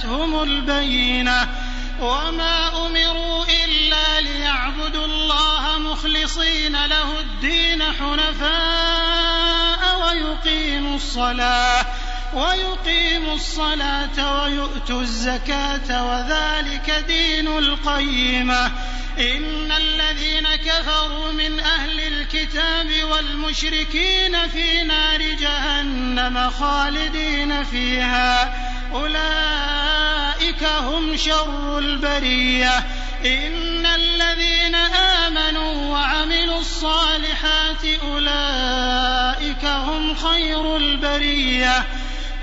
جاءتهم البينة. وما أمروا إلا ليعبدوا الله مخلصين له الدين حنفاء ويقيموا الصلاة ويقيموا الصلاة ويؤتوا الزكاة وذلك دين القيمة. إن الذين كفروا من أهل الكتاب والمشركين في نار جهنم خالدين فيها. أولئك هم شر البرية. إن الذين آمنوا وعملوا الصالحات أولئك هم خير البرية.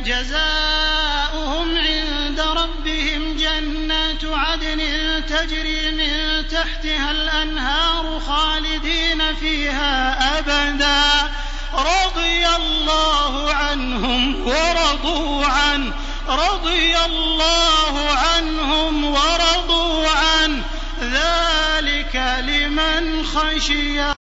جزاؤهم عند ربهم جنات عدن تجري من تحتها الأنهار خالدين فيها أبدا. رضي الله عنهم ورضوا عنه. رضي الله ورضوا